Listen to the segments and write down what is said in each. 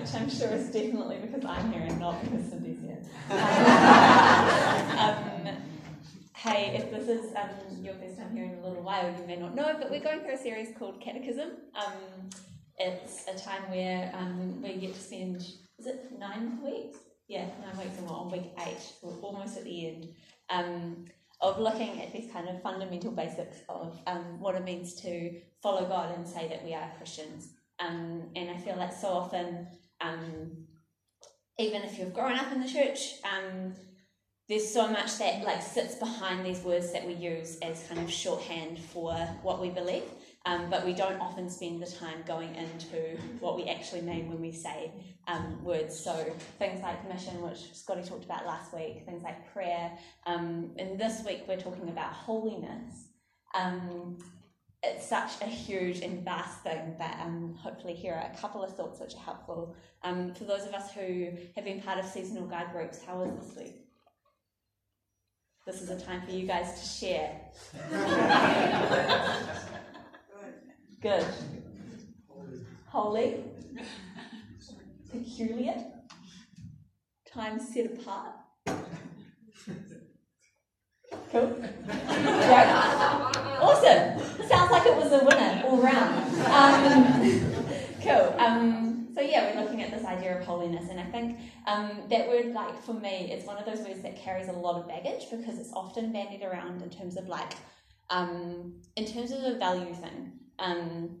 which I'm sure is definitely because I'm here and not because Cindy's here. Um, hey, if this is um, your first time here in a little while, you may not know, but we're going through a series called Catechism. Um, it's a time where um, we get to spend, is it nine weeks? Yeah, nine weeks and we're on week eight, so we're almost at the end. Um, of looking at these kind of fundamental basics of um, what it means to follow God and say that we are Christians. Um, and I feel like so often, um, even if you've grown up in the church, um, there's so much that like sits behind these words that we use as kind of shorthand for what we believe. Um, but we don't often spend the time going into what we actually mean when we say um, words. So things like mission, which Scotty talked about last week, things like prayer, um, and this week we're talking about holiness. Um, it's such a huge and vast thing, but um, hopefully here are a couple of thoughts which are helpful. Um, for those of us who have been part of seasonal guide groups, how was this week? This is a time for you guys to share. Good. Holy. Peculiar. Time set apart. Cool. Yeah. Awesome. Sounds like it was a winner all round. Um, cool. Um, so yeah, we're looking at this idea of holiness, and I think um, that word, like for me, it's one of those words that carries a lot of baggage because it's often bandied around in terms of like, um, in terms of a value thing um,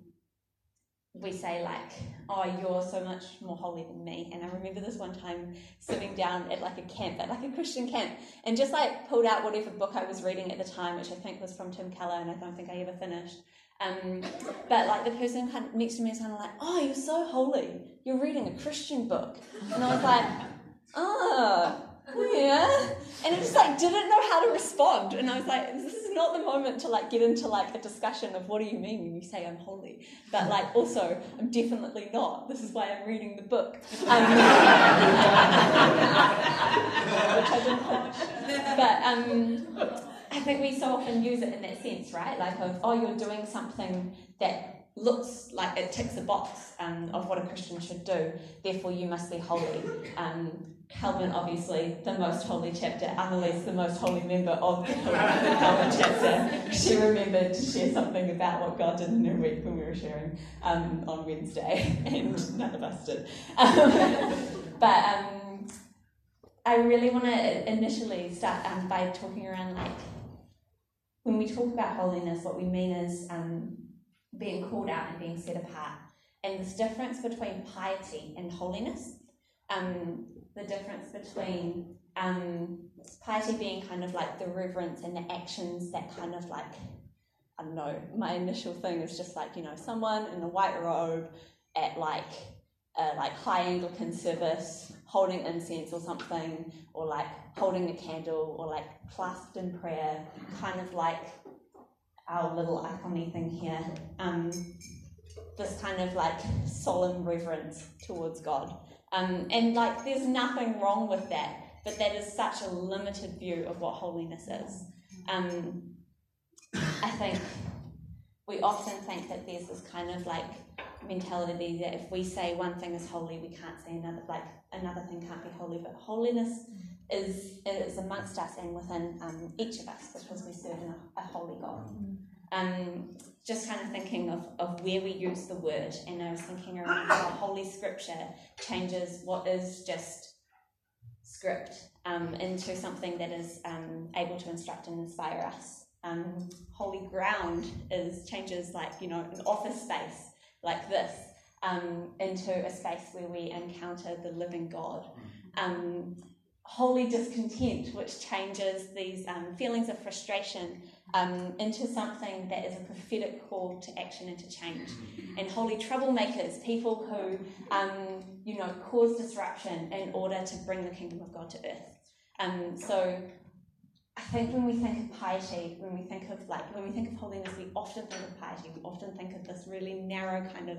we say like, "Oh, you're so much more holy than me." And I remember this one time sitting down at like a camp, at like a Christian camp, and just like pulled out whatever book I was reading at the time, which I think was from Tim Keller, and I don't think I ever finished. Um, but like the person kind of next to me was kind of like, "Oh, you're so holy. You're reading a Christian book," and I was like, "Oh." Yeah and i just like didn't know how to respond. And i was like this is not the moment to like get into like a discussion of what do you mean when you say i'm holy? But like also i'm definitely not. This is why i'm reading the book. Um, which i didn't but um, i think we so often use it in that sense right? Like of oh you're doing something that looks like it ticks a box um, of what a Christian should do, therefore you must be holy. Um, Calvin, obviously, the most holy chapter, Annalise, the most holy member of the Calvin chapter, she remembered to share something about what God did in her week when we were sharing um, on Wednesday, and none of us did. Um, but um, I really want to initially start um, by talking around like when we talk about holiness, what we mean is um, being called out and being set apart, and this difference between piety and holiness. Um, the difference between um, piety being kind of like the reverence and the actions that kind of like, I don't know, my initial thing is just like, you know, someone in a white robe at like a like high Anglican service holding incense or something, or like holding a candle, or like clasped in prayer, kind of like our little icony thing here. Um, this kind of like solemn reverence towards God. Um, and like, there's nothing wrong with that, but that is such a limited view of what holiness is. Um, I think we often think that there's this kind of like mentality that if we say one thing is holy, we can't say another, like another thing can't be holy. But holiness is is amongst us and within um, each of us because we serve a, a holy God. Um, just kind of thinking of, of where we use the word, and I was thinking around how Holy Scripture changes what is just script um, into something that is um, able to instruct and inspire us. Um, holy ground is changes like you know an office space like this um, into a space where we encounter the living God. Um, holy discontent, which changes these um, feelings of frustration um, into something that is a prophetic call to action and to change. And holy troublemakers, people who, um, you know, cause disruption in order to bring the kingdom of God to earth. Um, so I think when we think of piety, when we think of like when we think of holiness, we often think of piety. We often think of this really narrow kind of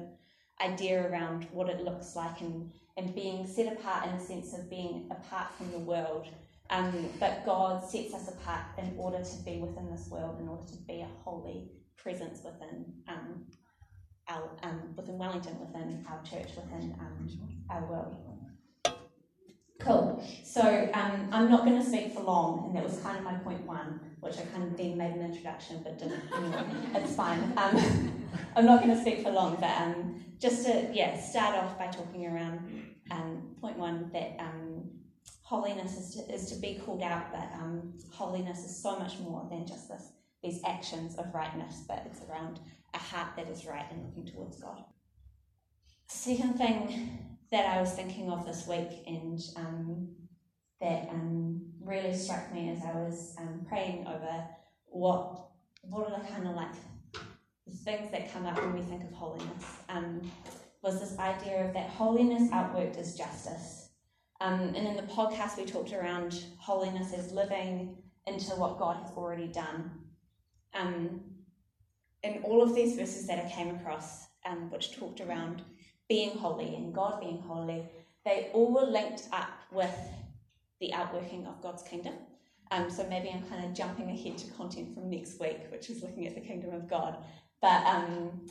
idea around what it looks like and, and being set apart in the sense of being apart from the world um, but God sets us apart in order to be within this world, in order to be a holy presence within um, our um, within Wellington, within our church, within um, our world. Cool. So um, I'm not going to speak for long, and that was kind of my point one, which I kind of then made an introduction, but didn't. Anyway, it's fine. Um, I'm not going to speak for long, but just to yeah start off by talking around point one that holiness is to, is to be called out, but um, holiness is so much more than just this these actions of rightness, but it's around a heart that is right and looking towards God. Second thing that I was thinking of this week and um, that um, really struck me as I was um, praying over what what are the kind of like the things that come up when we think of holiness um, was this idea of that holiness outworked as justice. Um, and in the podcast, we talked around holiness as living into what God has already done. Um, in all of these verses that I came across, um, which talked around being holy and God being holy, they all were linked up with the outworking of God's kingdom. Um, so maybe I'm kind of jumping ahead to content from next week, which is looking at the kingdom of God. But um,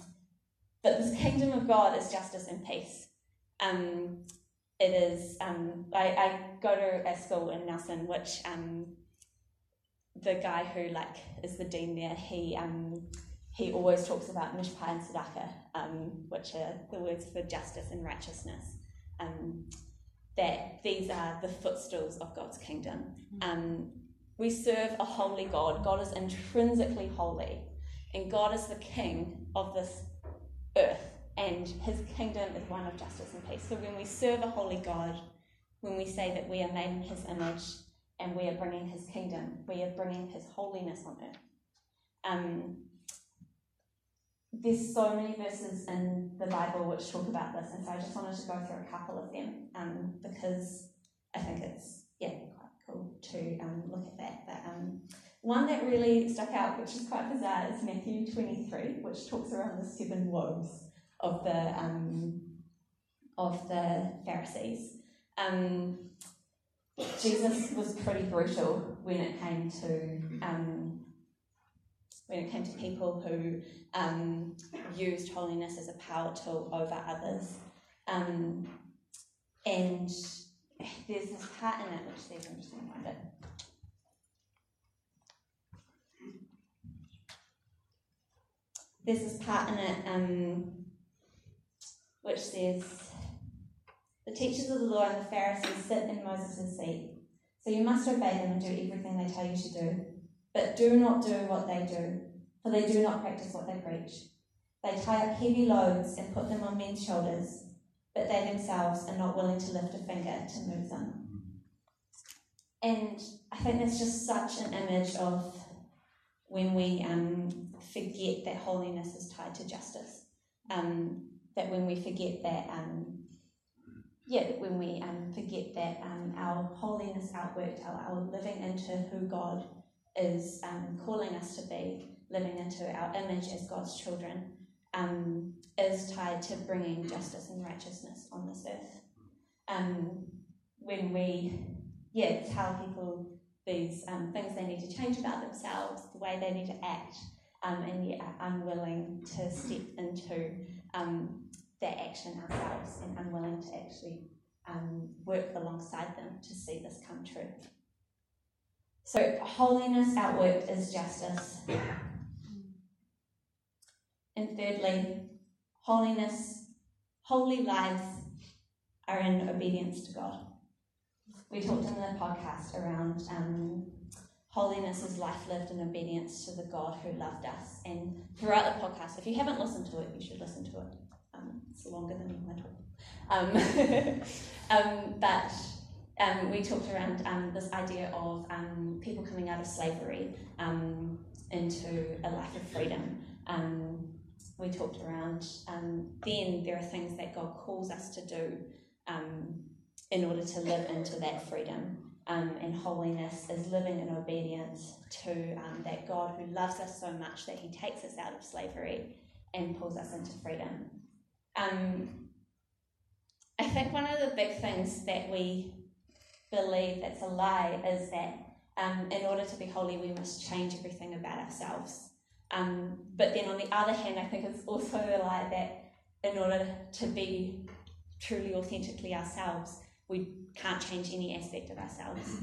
but this kingdom of God is justice and peace. Um, it is. Um, I, I go to a school in Nelson, which um, the guy who like is the dean there, he um, he always talks about mishpat and tzedakah, um, which are the words for justice and righteousness. Um, that these are the footstools of God's kingdom. Mm-hmm. Um, we serve a holy God. God is intrinsically holy, and God is the king of this earth, and his kingdom is one of justice and peace. So when we serve a holy God, when we say that we are made in his image and we are bringing his kingdom, we are bringing his holiness on earth. Um, there's so many verses in the Bible which talk about this, and so I just wanted to go through a couple of them um, because I think it's yeah quite cool to um, look at that. But um, one that really stuck out, which is quite bizarre, is Matthew 23, which talks around the seven woes of the um, of the Pharisees. Um, Jesus was pretty brutal when it came to um, when it came to people who um, used holiness as a power tool over others. Um, and there's this part in it which says, I'm just going to find it. There's this part in it um, which says, The teachers of the law and the Pharisees sit in Moses' seat, so you must obey them and do everything they tell you to do. But do not do what they do, for they do not practice what they preach. They tie up heavy loads and put them on men's shoulders, but they themselves are not willing to lift a finger to move them. And I think that's just such an image of when we um, forget that holiness is tied to justice. Um, that when we forget that, um, yeah, when we um, forget that um, our holiness outworked, our, our living into who God is um, calling us to be, living into our image as God's children, um, is tied to bringing justice and righteousness on this earth. Um, when we, yeah, tell people these things they need to change about themselves, the way they need to act, um, and yet are unwilling to step into um, that action ourselves and unwilling to actually um, work alongside them to see this come true. So, holiness outworked is justice. And thirdly, holiness, holy lives are in obedience to God. We talked in the podcast around um, holiness is life lived in obedience to the God who loved us. And throughout the podcast, if you haven't listened to it, you should listen to it. Um, it's longer than my talk. Um, um, but um, we talked around um, this idea of um, people coming out of slavery um, into a life of freedom. Um, we talked around um, then there are things that God calls us to do in order to live into that freedom. and holiness is living in obedience to that God who loves us so much that He takes us out of slavery and pulls us into freedom. I think one of the big things that we believe that's a lie is that um, in order to be holy, we must change everything about ourselves. Um, but then on the other hand, I think it's also a lie that in order to be truly authentically ourselves, we can't change any aspect of ourselves.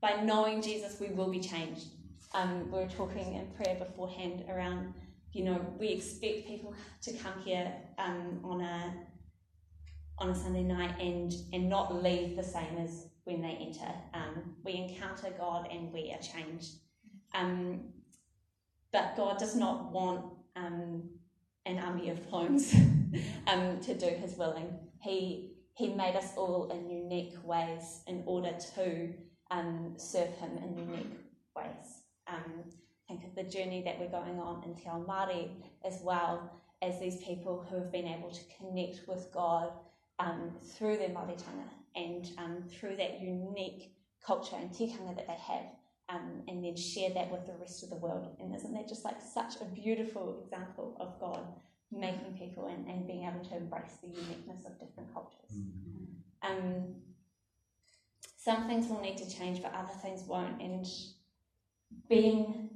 By knowing Jesus, we will be changed. Um, we were talking in prayer beforehand around, you know, we expect people to come here um, on a on a Sunday night and and not leave the same as when they enter. Um, we encounter God and we are changed. Um, but God does not want um, an army of clones um, to do His willing. He He made us all in unique ways in order to um, serve Him in unique ways. Think of the journey that we're going on in Te Ao Māori as well as these people who have been able to connect with God um, through their Māoritanga and um, through that unique culture and tikanga that they have, um, and then share that with the rest of the world. And isn't that just like such a beautiful example of God making people and, and being able to embrace the uniqueness of different cultures? Mm-hmm. Um, some things will need to change, but other things won't. And being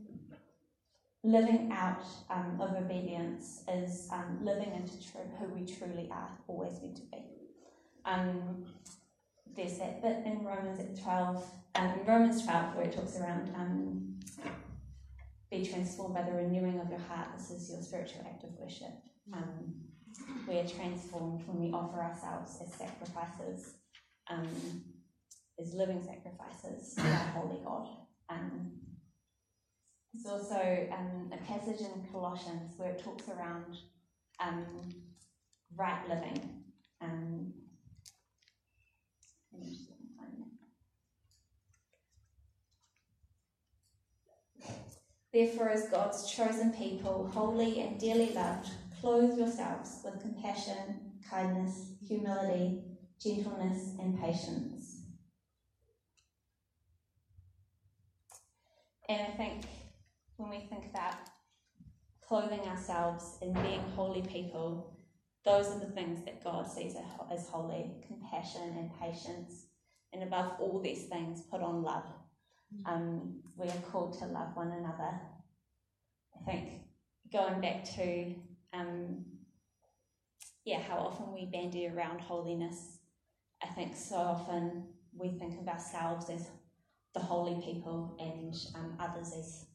living out um, of obedience is um, living into true, who we truly are, always meant to be. Um, there's that bit in Romans 12, um, Romans 12 where it talks around um, be transformed by the renewing of your heart. This is your spiritual act of worship. Um, we are transformed when we offer ourselves as sacrifices, um, as living sacrifices to our holy God. There's also um, a passage in Colossians where it talks around um, right living. Um, Therefore, as God's chosen people, holy and dearly loved, clothe yourselves with compassion, kindness, humility, gentleness, and patience. And I think when we think about clothing ourselves and being holy people, those are the things that God sees as holy compassion and patience. And above all these things, put on love. Um, we are called to love one another. I think going back to, um, yeah, how often we bandy around holiness, I think so often we think of ourselves as the holy people and um, others as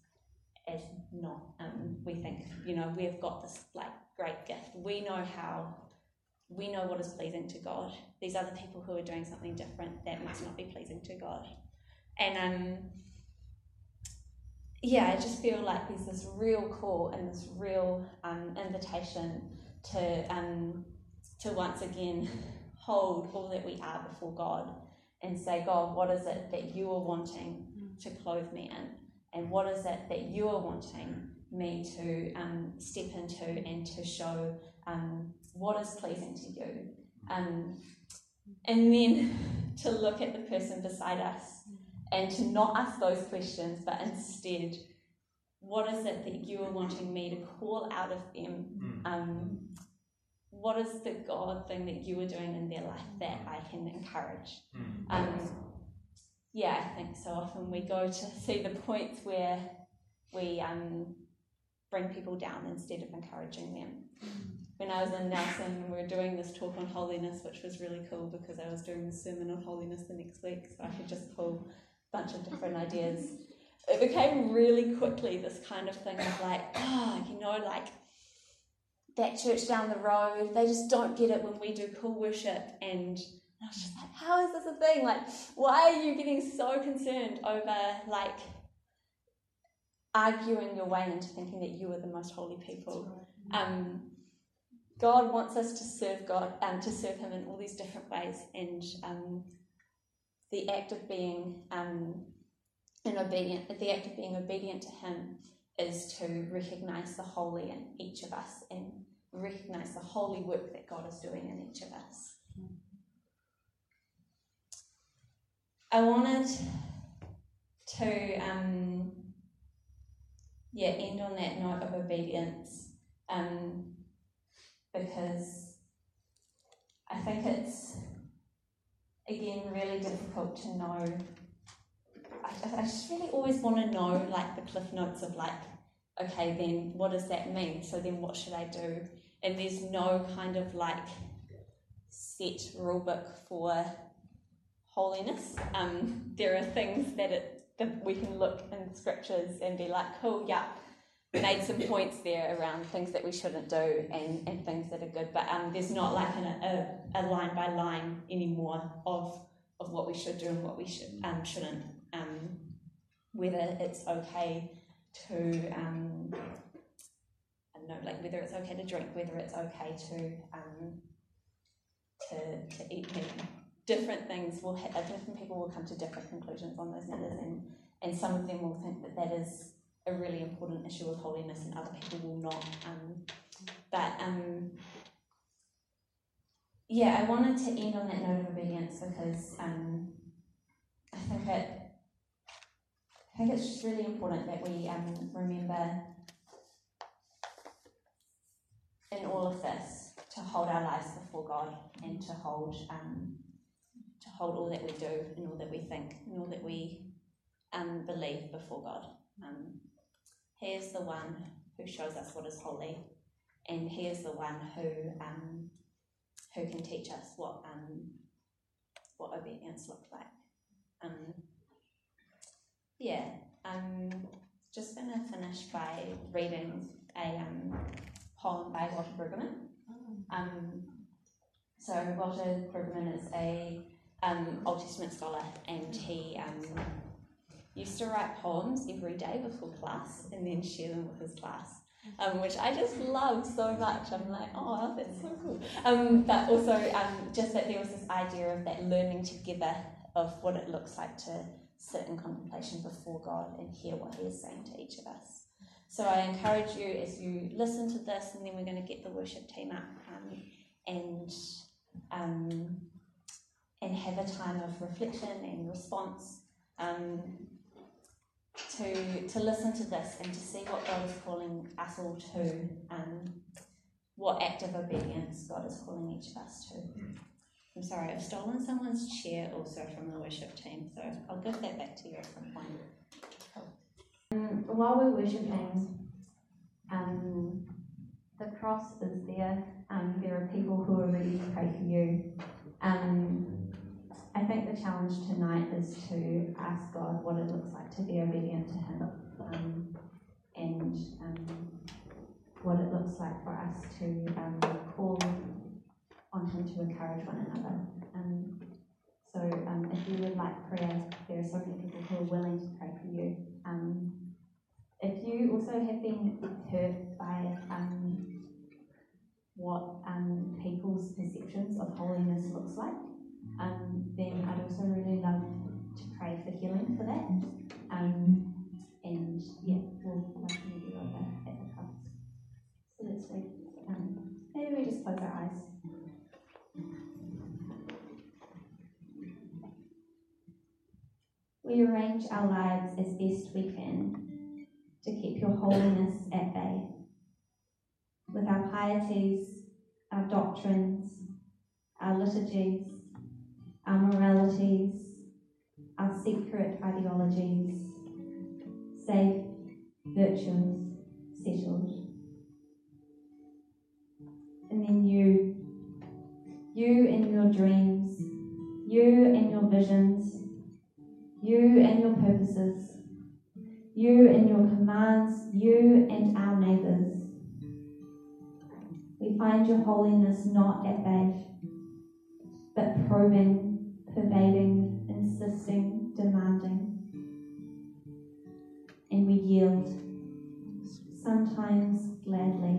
as not. Um, we think, you know, we've got this like great gift. We know how, we know what is pleasing to God. These other people who are doing something different, that must not be pleasing to God. And um, yeah, I just feel like there's this real call and this real um, invitation to um, to once again hold all that we are before God and say, God, what is it that you are wanting to clothe me in? And what is it that you are wanting me to um, step into and to show um, what is pleasing to you. Um, and then to look at the person beside us and to not ask those questions, but instead, what is it that you are wanting me to call out of them? Hmm. Um, what is the God thing that you are doing in their life that I can encourage? Yeah, I think so often we go to see the points where we um, bring people down instead of encouraging them. When I was in Nelson, we were doing this talk on holiness, which was really cool because I was doing the sermon on holiness the next week, so I could just pull a bunch of different ideas. It became really quickly this kind of thing of like, oh, you know, like that church down the road, they just don't get it when we do cool worship and I was just like, how is this a thing? Like, why are you getting so concerned over like arguing your way into thinking that you are the most holy people? Um, God wants us to serve God, um, to serve Him in all these different ways, and um, the act of being um, an obedient, the act of being obedient to Him, is to recognize the holy in each of us and recognize the holy work that God is doing in each of us. I wanted to um, yeah end on that note of obedience um, because I think it's again really difficult to know. I, I just really always want to know like the cliff notes of like okay then what does that mean? So then what should I do? and there's no kind of like set rule book for holiness. Um, there are things that it that we can look in scriptures and be like, cool, yeah, made some points there around things that we shouldn't do and, and things that are good. But um, there's not like an, a, a line by line anymore of of what we should do and what we should um, shouldn't. Um, whether it's okay to um, I don't know, like whether it's okay to drink, whether it's okay to um, to to eat meat. Different things will ha- different people will come to different conclusions on those matters, and and some of them will think that that is a really important issue of holiness, and other people will not. Um, but um, yeah, I wanted to end on that note of obedience because um, I think it. I think it's just really important that we um, remember in all of this to hold our lives before God and to hold um, to hold all that we do and all that we think and all that we um, believe before God. Um, he is the one who shows us what is holy, and He is the one who um, who can teach us what um, what obedience looks like. Um, yeah, I'm just going to finish by reading a um, poem by Walter Brueggemann. Um, so Walter Brueggemann is a um, Old Testament scholar, and he um, used to write poems every day before class and then share them with his class. Um, which I just love so much. I'm like, oh, that's so cool. Um, but also, um, just that there was this idea of that learning together of what it looks like to sit in contemplation before God and hear what He is saying to each of us. So I encourage you as you listen to this, and then we're going to get the worship team up um, and um, and have a time of reflection and response. Um, to to listen to this and to see what God is calling us all to, um, what act of obedience God is calling each of us to. I'm sorry, I've stolen someone's chair also from the worship team, so I'll give that back to you at some point. Um, while we're worshiping, um, the cross is there. Um, there are people who are ready to pray for you. Um, I think the challenge tonight is to ask God what it looks like to be obedient to Him um, and um, what it looks like for us to um, call on Him to encourage one another. Um, so um, if you would like prayer, there are so many people who are willing to pray for you. Um, if you also have been hurt by what people's perceptions of holiness looks like, um, then I'd also really love to pray for healing for that. Um, and yeah, we'll meet you over at the pubs. So let's. Um, maybe we just close our eyes. We arrange our lives as best we can to keep your holiness at bay. With our pieties, our doctrines, our liturgies, our moralities, our secret ideologies, safe, virtuous, settled. And then you, you and your dreams, you and your visions, you and your purposes, you and your commands, you and our neighbours. We find your holiness not at bay, but probing pervading, insisting, demanding. And we yield, sometimes gladly,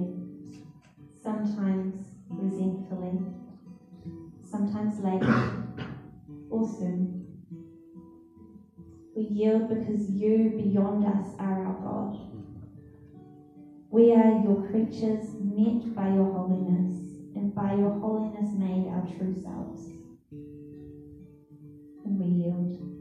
sometimes resentfully, sometimes later or soon. We yield because you beyond us are our God. We are your creatures met by your holiness, and by your holiness made our true selves ହେଉଛି